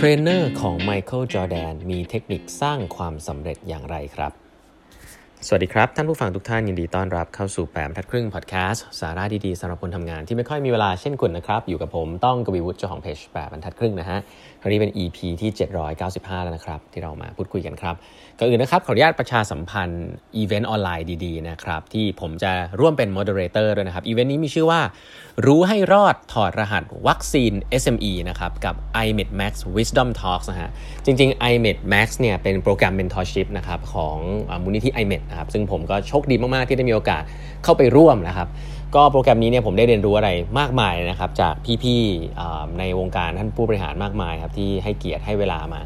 เทรนเนอร์ของไมเคิลจอร์แดนมีเทคนิคสร้างความสำเร็จอย่างไรครับ สวัสดีครับ ท่านผู้ฟังทุกท่านยินดีต้อนรับเข้าสู่แปดบรรทัดครึ่งพอดแคสต์สาระดีๆสำหรับคนทำงานที่ไม่ค่อยมีเวลาเช่นคุณนะครับ อยู่กับผมต้องกวีวุฒิเจ้าของเพจแปดบรรทัดครึ่งนะฮะคราวนี้เป็น EP ที่ 795 แล้วนะครับ ที่เรามาพูดคุยกันครับก่อนอื่นนะครับขออนุญาตประชาสัมพันธ์อีเวนต์ออนไลน์ดีๆนะครับที่ผมจะร่วมเป็น moderator ด้วยนะครับอีเวนต์นี้มีชื่อว่า รู้ให้รอดถอดรหัสวัคซีน SME นะครับกับ iMed Max Wisdom Talks นะฮะจริงๆ iMed Max เนี่ยเป็นโปรแกรม mentorship นะครับของมูลนิธิ iMed นะครับซึ่งผมก็โชคดีมากๆ ที่ได้มีโอกาสเข้าไปร่วมนะครับก็โปรแกรมนี้เนี่ยผมได้เรียนรู้อะไรมากมายนะครับจากพี่ๆในวงการท่านผู้บริหารมากมายครับที่ให้เกียรติให้เวลามา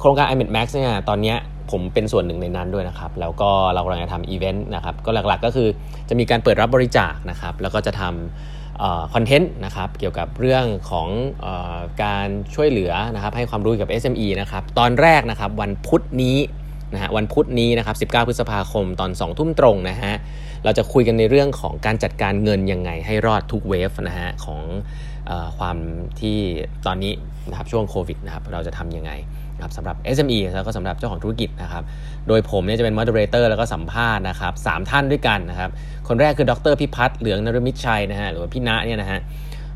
โครงการ iMed Max เนี่ยตอนนี้ผมเป็นส่วนหนึ่งในนั้นด้วยนะครับ แล้วก็เรากำลังจะทำอีเวนต์นะครับก็หลักๆก็คือจะมีการเปิดรับบริจาคนะครับแล้วก็จะทำคอนเทนต์นะครับเกี่ยวกับเรื่องของอการช่วยเหลือนะครับให้ความรู้กับ SME นะครับตอนแรกนะครับวันพุธนี้ นะฮะวันพุธนี้นะครับ 19 พฤษภาคมตอน 2 ทุ่มตรงนะฮะ เราจะคุยกันในเรื่องของการจัดการเงินยังไงให้รอดทุกเวฟนะฮะของอความที่ตอนนี้นะครับช่วงโควิดนะครับเราจะทำยังไงนะครับสำหรับ SME แล้วก็สำหรับเจ้าของธุรกิจนะครับ โดยผมเนี่ยจะเป็น moderator แล้วก็สัมภาษณ์นะครับสท่านด้วยกันนะครับ คนแรกคือดรพิพัฒน์เหลืองนรมิตชัยนะฮะหรือว่าพี่ณเนี่ยนะฮะ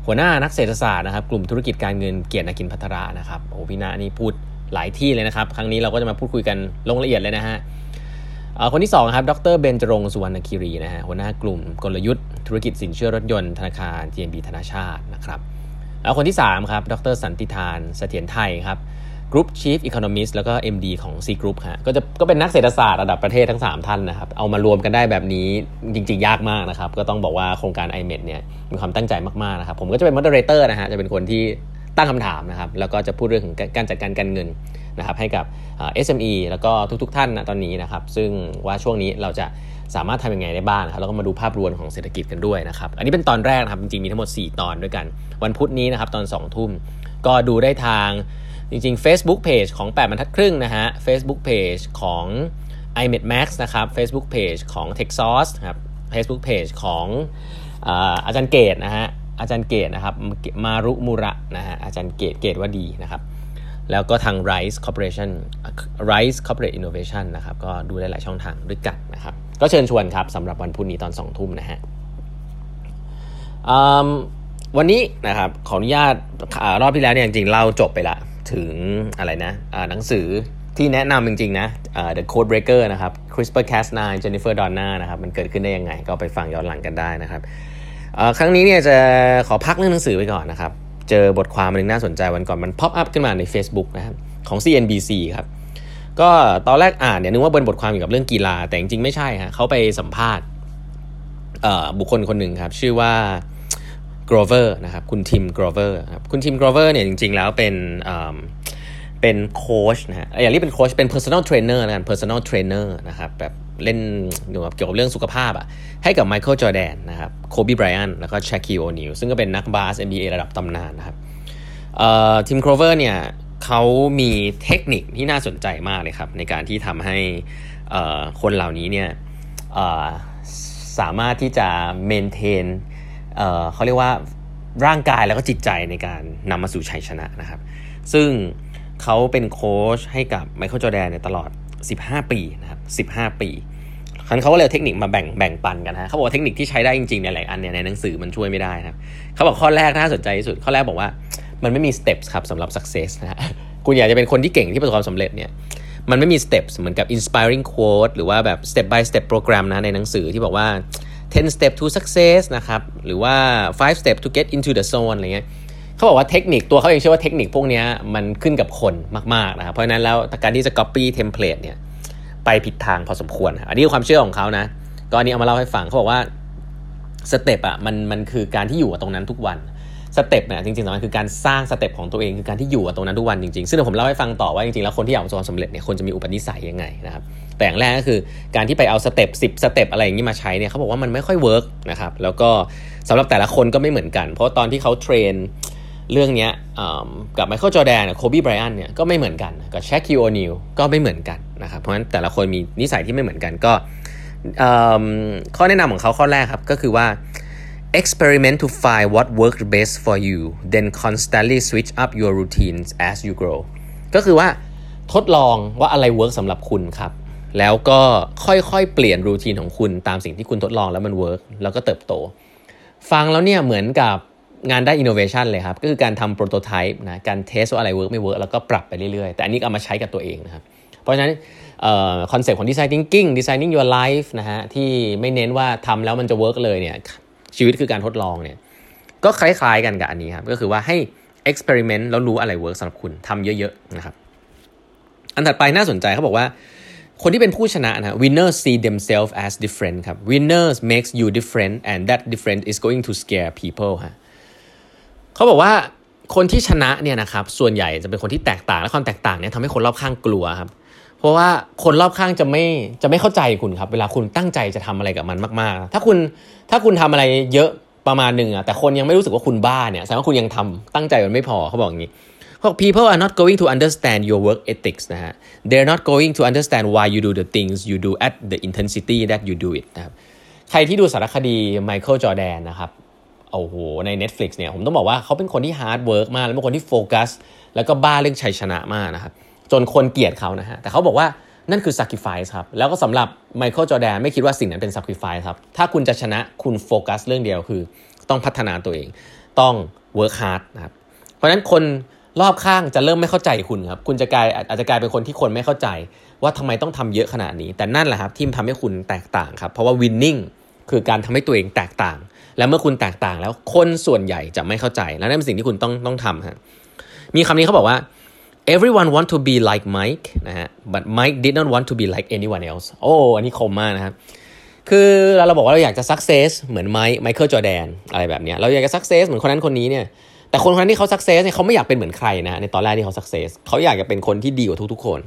หัวหน้านักเศรษฐศาสตร์นะครับกลุ่มธุรกิจการเงินเกียรตินกินพัทระนะครับโอ้พี่ณนี่พูด หลายที่เลยนะครับ ครั้งนี้เราก็จะมาพูดคุยกันลงละเอียดเลยนะฮะคนที่2ครับ ดรเบนจรงสุวรรณคีรีนะฮะ หัวหน้ากลุ่มกลยุทธ์ธุรกิจสินเชื่อรถยนต์ธนาคาร TMB ธนาชาตินะครับแล้วคนที่3ครับ ดรสันติทานเสถียรไทยครับ Group Chief Economist แล้วก็ MD ของ C Group ฮะ ก็จะก็เป็นนักเศรษฐศาสตร์ระดับประเทศทั้ง 3 ท่านนะครับ เอามารวมกันได้แบบนี้จริง ๆ ยากมากนะครับ ก็ต้องบอกว่าโครงการ iMed เนี่ยมีความตั้งใจมาก ๆ นะครับ ผมก็จะเป็น moderator นะฮะ จะเป็นคนที่ ตั้งคำถามนะครับแล้วก็จะพูดเรื่องของการจัดการการเงินนะครับให้กับ SME แล้วก็ทุกๆ ท่านนะตอนนี้นะครับซึ่งว่าช่วงนี้เราจะสามารถทำยังไงได้บ้างครับแล้วก็มาดูภาพรวมของเศรษฐกิจกันด้วยนะครับอันนี้เป็นตอนแรกนะครับจริงๆมีทั้งหมด 4 ตอนด้วยกัน วันพุธนี้นะครับตอน 2 ทุ่ม ก็ดูได้ทางจริงๆ Facebook Page ของ 8บรรทัดครึ่งนะฮะ Facebook Page ของ iMed Max นะครับ Facebook Page ของ TechSauce ครับ Facebook Page ของอาจารย์เกตนะฮะ อาจารย์เกตนะครับมารุมุระนะฮะอาจารย์เกตเกตว่าดีนะครับ แล้วก็ทาง Rise Corporation Rise Corporate Innovation นะครับก็ดูได้หลายช่องทางด้วยกันนะครับ ก็เชิญชวนครับสำหรับวันพุธนี้ตอน 2 ทุ่มนะฮะวันนี้นะครับขออนุญาตรอบที่แล้วเนี่ยจริงๆเล่าจบไปละถึงอะไรนะะหนังสือที่แนะนำจริง ๆ นะ The Code Breaker นะครับ CRISPR Cas9 Jennifer Donna นะครับ มันเกิดขึ้นได้ยังไง ก็ไปฟังย้อนหลังกันได้นะครับ ครั้งนี้เนี่ยจะขอพักเรื่องหนังสือไปก่อนนะครับ เจอบทความนึงน่าสนใจวันก่อนมันพ็อปอัพขึ้นมาใน Facebook นะครับของ CNBC ครับ ก็ตอนแรกอ่านเนี่ยนึกว่าเป็นบทความเกี่ยวกับเรื่องกีฬา แต่จริงๆไม่ใช่ฮะเขาไปสัมภาษณ์บุคคลคนหนึ่งครับ ชื่อว่า Grover นะครับคุณทิม Grover ครับคุณทิม Grover เนี่ยจริง ๆ แล้วเป็นเป็นโค้ชนะฮะอย่างนี้เป็นโค้ชเป็น personal trainer นะกัน personal trainer นะครับแบบ เล่นเกี่ยวกับเกี่ยวกับเรื่องสุขภาพอะให้กับไมเคิลจอร์แดนนะครับโคบีไบรอันต์แล้วก็แชคิล โอนีลซึ่งก็เป็นนักบาส NBA ระดับตำนานนะครับทิม Grover เนี่ยเขามีเทคนิคที่น่าสนใจมากเลยครับ ในการที่ทำให้คนเหล่านี้เนี่ยสามารถที่จะ maintain เขาเรียกว่าร่างกายแล้วก็จิตใจในการนำมาสู่ชัยชนะนะครับ ซึ่งเขาเป็นโค้ชให้กับไมเคิลจอร์แดนในตลอด 15 ปีนะครับ 15 ปีครั้นเขาก็เลยเทคนิคมาแบ่งแบ่งปันกันฮะเขาบอกว่าเทคนิคที่ใช้ได้จริงๆในหลายอันเนี่ยในหนังสือมันช่วยไม่ได้ครับเขาบอกข้อแรกน่าสนใจที่สุด ข้อแรกบอกว่ามันไม่มี step ครับสำหรับ success นะฮะคุณอยากจะเป็นคนที่เก่งที่ประสบความสำเร็จเนี่ยมันไม่มี step เหมือนกับ inspiring quote หรือว่าแบบ step by step program นะในหนังสือที่บอกว่า 10 step to success นะครับหรือว่า 5 step to get into the zone อะไรเงี้ยเขาบอกว่าเทคนิคตัวเขาเองเชื่อว่าเทคนิคพวกนี้มันขึ้นกับคนมากๆนะครับเพราะฉะนั้นแล้วการที่จะ copy template เนี่ย ไปผิดทางพอสมควร อันนี้คือความเชื่อของเขานะ ก็อันนี้เอามาเล่าให้ฟังเขาบอกว่า step อะมันมันคือการที่อยู่กับตรงนั้นทุกวันstep เนี่ยจริงๆสำคัญคือการสร้าง step ของตัวเองคือการที่อยู่กับตรงนั้นทุกวันจริงๆ ซึ่งผมเล่าให้ฟังต่อว่าจริงๆแล้วคนที่อยากประสบความสำเร็จเนี่ยคนจะมีอุปนิสัยยังไงนะครับแต่อย่างแรกก็คือการที่ไปเอา step สิบ step อะไรอย่างนี้มาใช้เนี่ยเขาบอกว่ามันไม่ค่อย work นะครับแล้วก็สำหรับแต่ละคนก็ไม่เหมือนกัน เพราะตอนที่เขา train เรื่องนี้กับไมเคิลจอร์แดนโคบีไบรอันต์เนี่ยก็ไม่เหมือนกันกับแชคิล โอนีลก็ไม่เหมือนกันนะครับเพราะฉะนั้นแต่ละคนมีนิสัยที่ไม่เหมือนกันก็ข้อแนะนำของเขาข้อแรกครับก็คือว่า experiment to find what works best for you then constantly switch up your routines as you grow ก็คือว่าทดลองว่าอะไร work สำหรับคุณครับ แล้วก็ค่อยๆ เปลี่ยน routine ของคุณตามสิ่งที่คุณทดลองแล้วมัน work แล้วก็เติบโต ฟังแล้วเนี่ยเหมือนกับ งานได้อินโนเวชันเลยครับ ก็คือการทำ prototype นะ การ test ว่าอะไร work ไม่ work แล้วก็ปรับไปเรื่อยๆ แต่อันนี้เอามาใช้กับตัวเองนะครับ เพราะฉะนั้น concept ของ design thinking designing your life นะฮะ ที่ไม่เน้นว่าทำแล้วมันจะ work เลยเนี่ย ชีวิตคือการทดลองเนี่ย ก็คล้ายๆกันกับอันนี้ครับ ก็คือว่าให้ experiment แล้วรู้อะไร work สำหรับคุณทำเยอะๆนะครับ อันถัดไปน่าสนใจเขาบอกว่าคนที่เป็นผู้ชนะนะ winners see themselves as different ครับ winners makes you different and that different is going to scare people ฮะ เขาบอกว่าคนที่ชนะเนี่ยนะครับส่วนใหญ่จะเป็นคนที่แตกต่างและความแตกต่างเนี่ยทำให้คนรอบข้างกลัวครับเพราะว่าคนรอบข้างจะไม่จะไม่เข้าใจคุณครับ เวลาคุณตั้งใจจะทำอะไรกับมันมากๆ ถ้าคุณถ้าคุณทำอะไรเยอะประมาณหนึ่งอะแต่คนยังไม่รู้สึกว่าคุณบ้าเนี่ยแสดงว่าคุณยังทำตั้งใจมันไม่พอเขาบอกอย่างนี้เขาบอก people are not going to understand your work ethics นะฮะ they're not going to understand why you do the things you do at the intensity that you do it นะครับใครที่ดูสารคดีไมเคิลจอร์แดนนะครับ โอ้โหใน Netflix เนี่ยผมต้องบอกว่าเขาเป็นคนที่ hard work มาก แล้วเป็นคนที่โฟกัส แล้วก็บ้าเรื่องชัยชนะมากนะครับจนคนเกลียดเขานะฮะแต่เขาบอกว่านั่นคือ sacrifice ครับ แล้วก็สำหรับไมเคิลจอร์แดนไม่คิดว่าสิ่งนั้นเป็น sacrifice ครับ ถ้าคุณจะชนะคุณโฟกัสเรื่องเดียวคือ ต้องพัฒนาตัวเอง ต้อง work hard นะครับ เพราะฉะนั้นคนรอบข้างจะเริ่มไม่เข้าใจคุณครับ คุณจะกลายอาจจะกลายเป็นคนที่คนไม่เข้าใจ ว่าทำไมต้องทำเยอะขนาดนี้ แต่นั่นแหละครับที่ทำให้คุณแตกต่างครับ เพราะว่า winning คือการทำให้ตัวเองแตกต่าง และเมื่อคุณแตกต่างแล้วคนส่วนใหญ่จะไม่เข้าใจ และนั่นเป็นสิ่งที่คุณต้องต้องทำฮะมีคำนี้เขาบอกว่า everyone want to be like Mike นะฮะ but Mike did not want to be like anyone else โอ้อันนี้คมมากนะครับคือเราเราบอกว่าเราอยากจะ success เหมือนไมค์ไมเคิลจอแดนอะไรแบบนี้เราอยากจะ success เหมือนคนนั้นคนนี้เนี่ยแต่คนคนนั้นที่เขา success เนี่ยเขาไม่อยากเป็นเหมือนใครนะในตอนแรกที่เขา success เขาอยากจะเป็นคนที่ดีกว่าทุกๆคน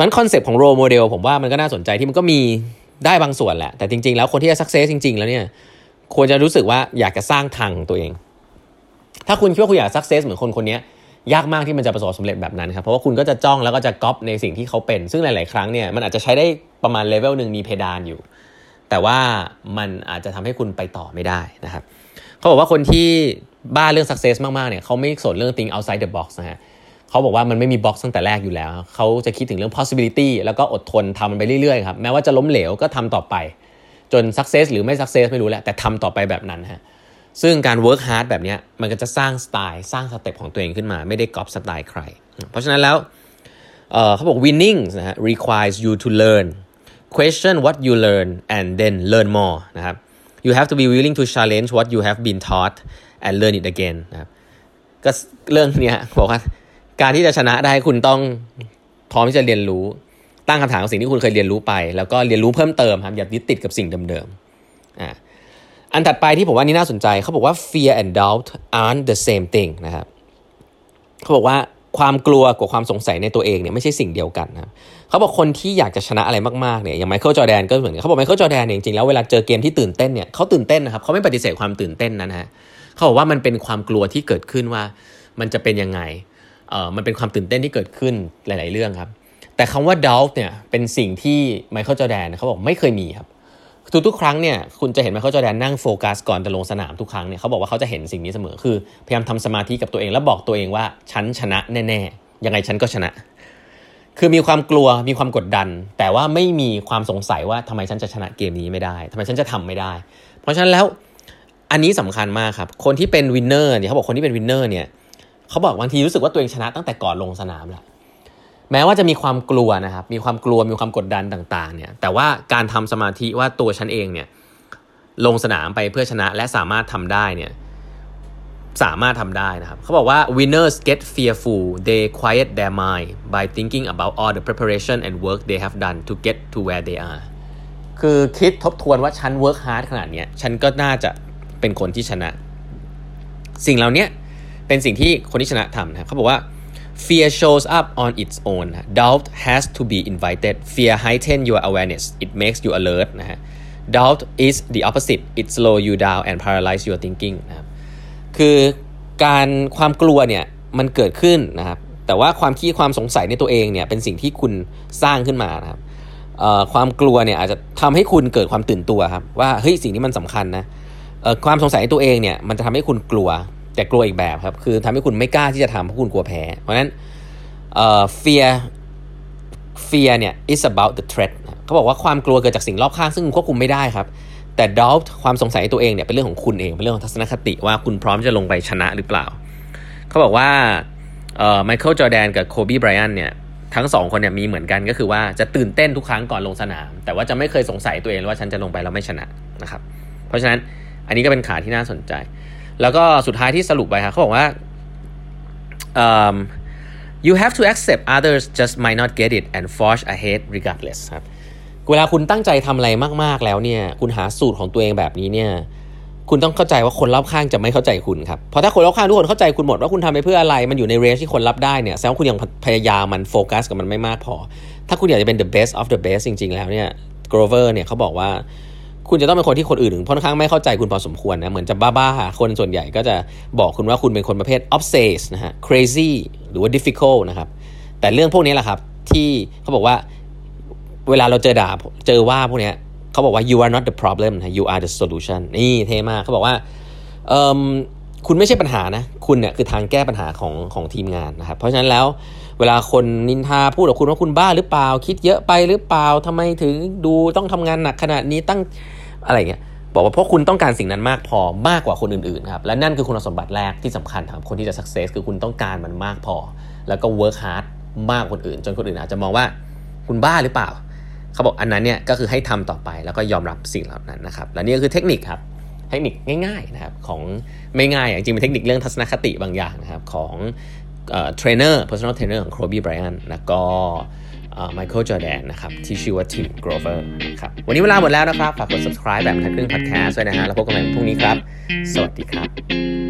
มัน concept ของ role model ผมว่ามันก็น่าสนใจที่มันก็มีได้บางส่วนแหละ แต่จริงๆแล้วคนที่จะ success จริง ๆ แล้วเนี่ย ควรจะรู้สึกว่าอยากจะสร้างทางตัวเอง ถ้าคุณคิดว่าคุณอยาก success เหมือนคนคนนี้ยากมากที่มันจะประสบสำเร็จแบบนั้นครับเพราะว่าคุณก็จะจ้องแล้วก็จะก๊อปในสิ่งที่เขาเป็น ซึ่งหลาย ๆ ครั้งเนี่ยมันอาจจะใช้ได้ประมาณเลเวลหนึ่งมีเพดานอยู่ แต่ว่ามันอาจจะทำให้คุณไปต่อไม่ได้นะครับเขาบอกว่าคนที่บ้าเรื่อง success มาก ๆ เนี่ยเขาไม่สนเรื่อง think outside the box นะฮะเขาบอกว่ามันไม่มี box ตั้งแต่แรกอยู่แล้ว เขาจะคิดถึงเรื่อง possibility แล้วก็อดทนทำมันไปเรื่อย ๆ ครับ แม้ว่าจะล้มเหลวก็ทำต่อไป จน success หรือไม่ success ไม่รู้แหละ แต่ทำต่อไปแบบนั้นฮะซึ่งการ work hard แบบนี้มันก็จะสร้างสไตล์สร้างสเต็ปของตัวเองขึ้นมา ไม่ได้ก๊อปสไตล์ใคร เพราะฉะนั้นแล้วเเขาบอก winning นะฮะ requires you to learn question what you learn and then learn more นะครับ you have to be willing to challenge what you have been taught and learn it again นะครับก็เรื่องนี้บอกว่าการที่จะชนะได้คุณต้องพร้อมที่จะเรียนรู้ ตั้งคำถามกับสิ่งที่คุณเคยเรียนรู้ไป แล้วก็เรียนรู้เพิ่มเติมครับอย่ายึดติดกับสิ่งเดิมๆอ่าอันถัดไปที่ผมว่านี่น่าสนใจเขาบอกว่า fear and doubt aren't the same thing นะครับเขาบอกว่าความกลัวกับความสงสัยในตัวเองเนี่ยไม่ใช่สิ่งเดียวกันนะเขาบอกคนที่อยากจะชนะอะไรมากๆเนี่ยอย่างไมเคิลจอแดนก็เหมือนเขาบอกไมเคิลจอแดนเนี่ยจริงๆแล้วเวลาเจอเกมที่ตื่นเต้นเนี่ยเขาตื่นเต้นนะครับเขาไม่ปฏิเสธความตื่นเต้นนะฮะเขาบอกว่ามันเป็นความกลัวที่เกิดขึ้นว่ามันจะเป็นยังไงเออมันเป็นความตื่นเต้นที่เกิดขึ้นหลาย ๆ เรื่องครับ แต่คำว่า doubt เนี่ยเป็นสิ่งที่ไมเคิลจอแดนเขาบอกไม่เคยมีครับทุกๆครั้งเนี่ยคุณจะเห็นไมเคิลจอแดนนั่งโฟกัสก่อนจะลงสนามทุกครั้งเนี่ยเขาบอกว่าเขาจะเห็นสิ่งนี้เสมอคือ พยายามทำสมาธิกับตัวเองแล้วบอกตัวเองว่าฉันชนะแน่ๆ ยังไงฉันก็ชนะ คือมีความกลัวมีความกดดัน แต่ว่าไม่มีความสงสัยว่าทำไมฉันจะชนะเกมนี้ไม่ได้ทำไมฉันจะทำไม่ได้ เพราะฉะนั้นแล้วอันนี้สำคัญมากครับ คนที่เป็น winner เนี่ยเขาบอกคนที่เป็น winner เนี่ยเขาบอกบางทีรู้สึกว่าตัวเองชนะตั้งแต่ก่อนลงสนามแล้ว แม้ว่าจะมีความกลัวนะครับ มีความกลัวมีความกดดันต่างๆ เนี่ย แต่ว่าการทำสมาธิว่าตัวฉันเองเนี่ยลงสนามไปเพื่อชนะและสามารถทำได้เนี่ยสามารถทำได้นะครับ เขาบอกว่า winners get fearful they quiet their mind by thinking about all the preparation and work they have done to get to where they are คือคิดทบทวนว่าฉัน work hard ขนาดนี้ฉันก็น่าจะเป็นคนที่ชนะ สิ่งเหล่านี้เป็นสิ่งที่คนที่ชนะทำนะเขาบอกว่า Fear shows up on its own doubt has to be invited fear heighten your awareness it makes you alert นะฮะ doubt is the opposite it slow you down and paralyze your thinking นะครับคือการความกลัวเนี่ยมันเกิดขึ้นนะครับแต่ว่าความคิดความสงสัยในตัวเองเนี่ยเป็นสิ่งที่คุณสร้างขึ้นมานะครับความกลัวเนี่ยอาจจะทำให้คุณเกิดความตื่นตัวครับว่าเฮ้ยสิ่งนี้มันสำคัญนะความสงสัยในตัวเองเนี่ยมันจะทำให้คุณกลัว แต่กลัวอีกแบบครับ คือทำให้คุณไม่กล้าที่จะทำเพราะคุณกลัวแพ้ เพราะนั้นเอ่อ fear fear เนี่ย is about the threat เขาบอกว่าความกลัวเกิดจากสิ่งรอบข้างซึ่งควบคุมไม่ได้ครับ แต่ doubt ความสงสัยตัวเองเนี่ยเป็นเรื่องของคุณเอง เป็นเรื่องของทัศนคติว่าคุณพร้อมจะลงไปชนะหรือเปล่า เขาบอกว่าเอ่อไมเคิลจอแดนกับโคบีไบรอันเนี่ยทั้งสองคนเนี่ยมีเหมือนกันก็คือว่าจะตื่นเต้นทุกครั้งก่อนลงสนาม แต่ว่าจะไม่เคยสงสัยตัวเองว่าฉันจะลงไปแล้วไม่ชนะนะครับ เพราะฉะนั้นอันนี้ก็เป็นขาที่น่าสนใจ แล้วก็สุดท้ายที่สรุปไปครับเขาบอกว่า um, you have to accept others just might not get it and forge ahead regardless ครับเวลาคุณตั้งใจทำอะไรมาก ๆ แล้วเนี่ย คุณหาสูตรของตัวเองแบบนี้เนี่ย คุณต้องเข้าใจว่าคนรอบข้างจะไม่เข้าใจคุณครับ เพราะถ้าคนรอบข้างทุกคนเข้าใจคุณหมดว่าคุณทำไปเพื่ออะไร มันอยู่ในเรนจ์ที่คนรับได้เนี่ย แสดงว่าคุณยังพยายามมันโฟกัสกับมันไม่มากพอ ถ้าคุณอยากจะเป็น the best of the best จริง ๆ แล้วเนี่ย Grover เนี่ยเขาบอกว่า คุณจะต้องเป็นคนที่คนอื่นค่อนข้างไม่เข้าใจคุณพอสมควรนะเหมือนจะบ้าๆคนส่วนใหญ่ก็จะบอกคุณว่าคุณเป็นคนประเภท obsessed นะฮะ crazy หรือว่า difficult นะครับแต่เรื่องพวกนี้แหละครับที่เขาบอกว่าเวลาเราเจอด่าเจอว่าพวกนี้เขาบอกว่า you are not the problem you are the solution นี่เท่มากเขาบอกว่าคุณไม่ใช่ปัญหานะ คุณเนี่ยคือทางแก้ปัญหาของของทีมงานนะครับ เพราะฉะนั้นแล้วเวลาคนนินทาพูดกับคุณว่าคุณบ้าหรือเปล่า คิดเยอะไปหรือเปล่าทำไมถึงดูต้องทำงานหนักขนาดนี้ตั้ง อะไรเงี้ยบอกว่าเพราะคุณต้องการสิ่งนั้นมากพอมากกว่าคนอื่นๆครับและนั่นคือคุณสมบัติแรกที่สำคัญครับคนที่จะ success คือคุณต้องการมันมากพอ แล้วก็ work hard มากคนอื่น จนคนอื่นอาจจะมองว่าคุณบ้าหรือเปล่า เขาบอกอันนั้นเนี่ยก็คือให้ทำต่อไปแล้วก็ยอมรับสิ่งเหล่านั้นนะครับและนี่ก็คือเทคนิคครับเทคนิคง่ายๆนะครับของไม่ง่ายจริงเป็นเทคนิคเรื่องทัศนคติบางอย่างนะครับของเทรนเนอร์ personal trainer ของโคบีไบรอันต์แล้วก็ ไมเคิลจอร์แดนนะครับที่ชื่อว่าทิมโกรเวอร์นะครับวันนี้เวลาหมดแล้วนะครับ ฝากกด subscribe แบบทันครึ่ง podcast ด้วยนะฮะแล้วพบกันใหม่พรุ่งนี้ครับ สวัสดีครับ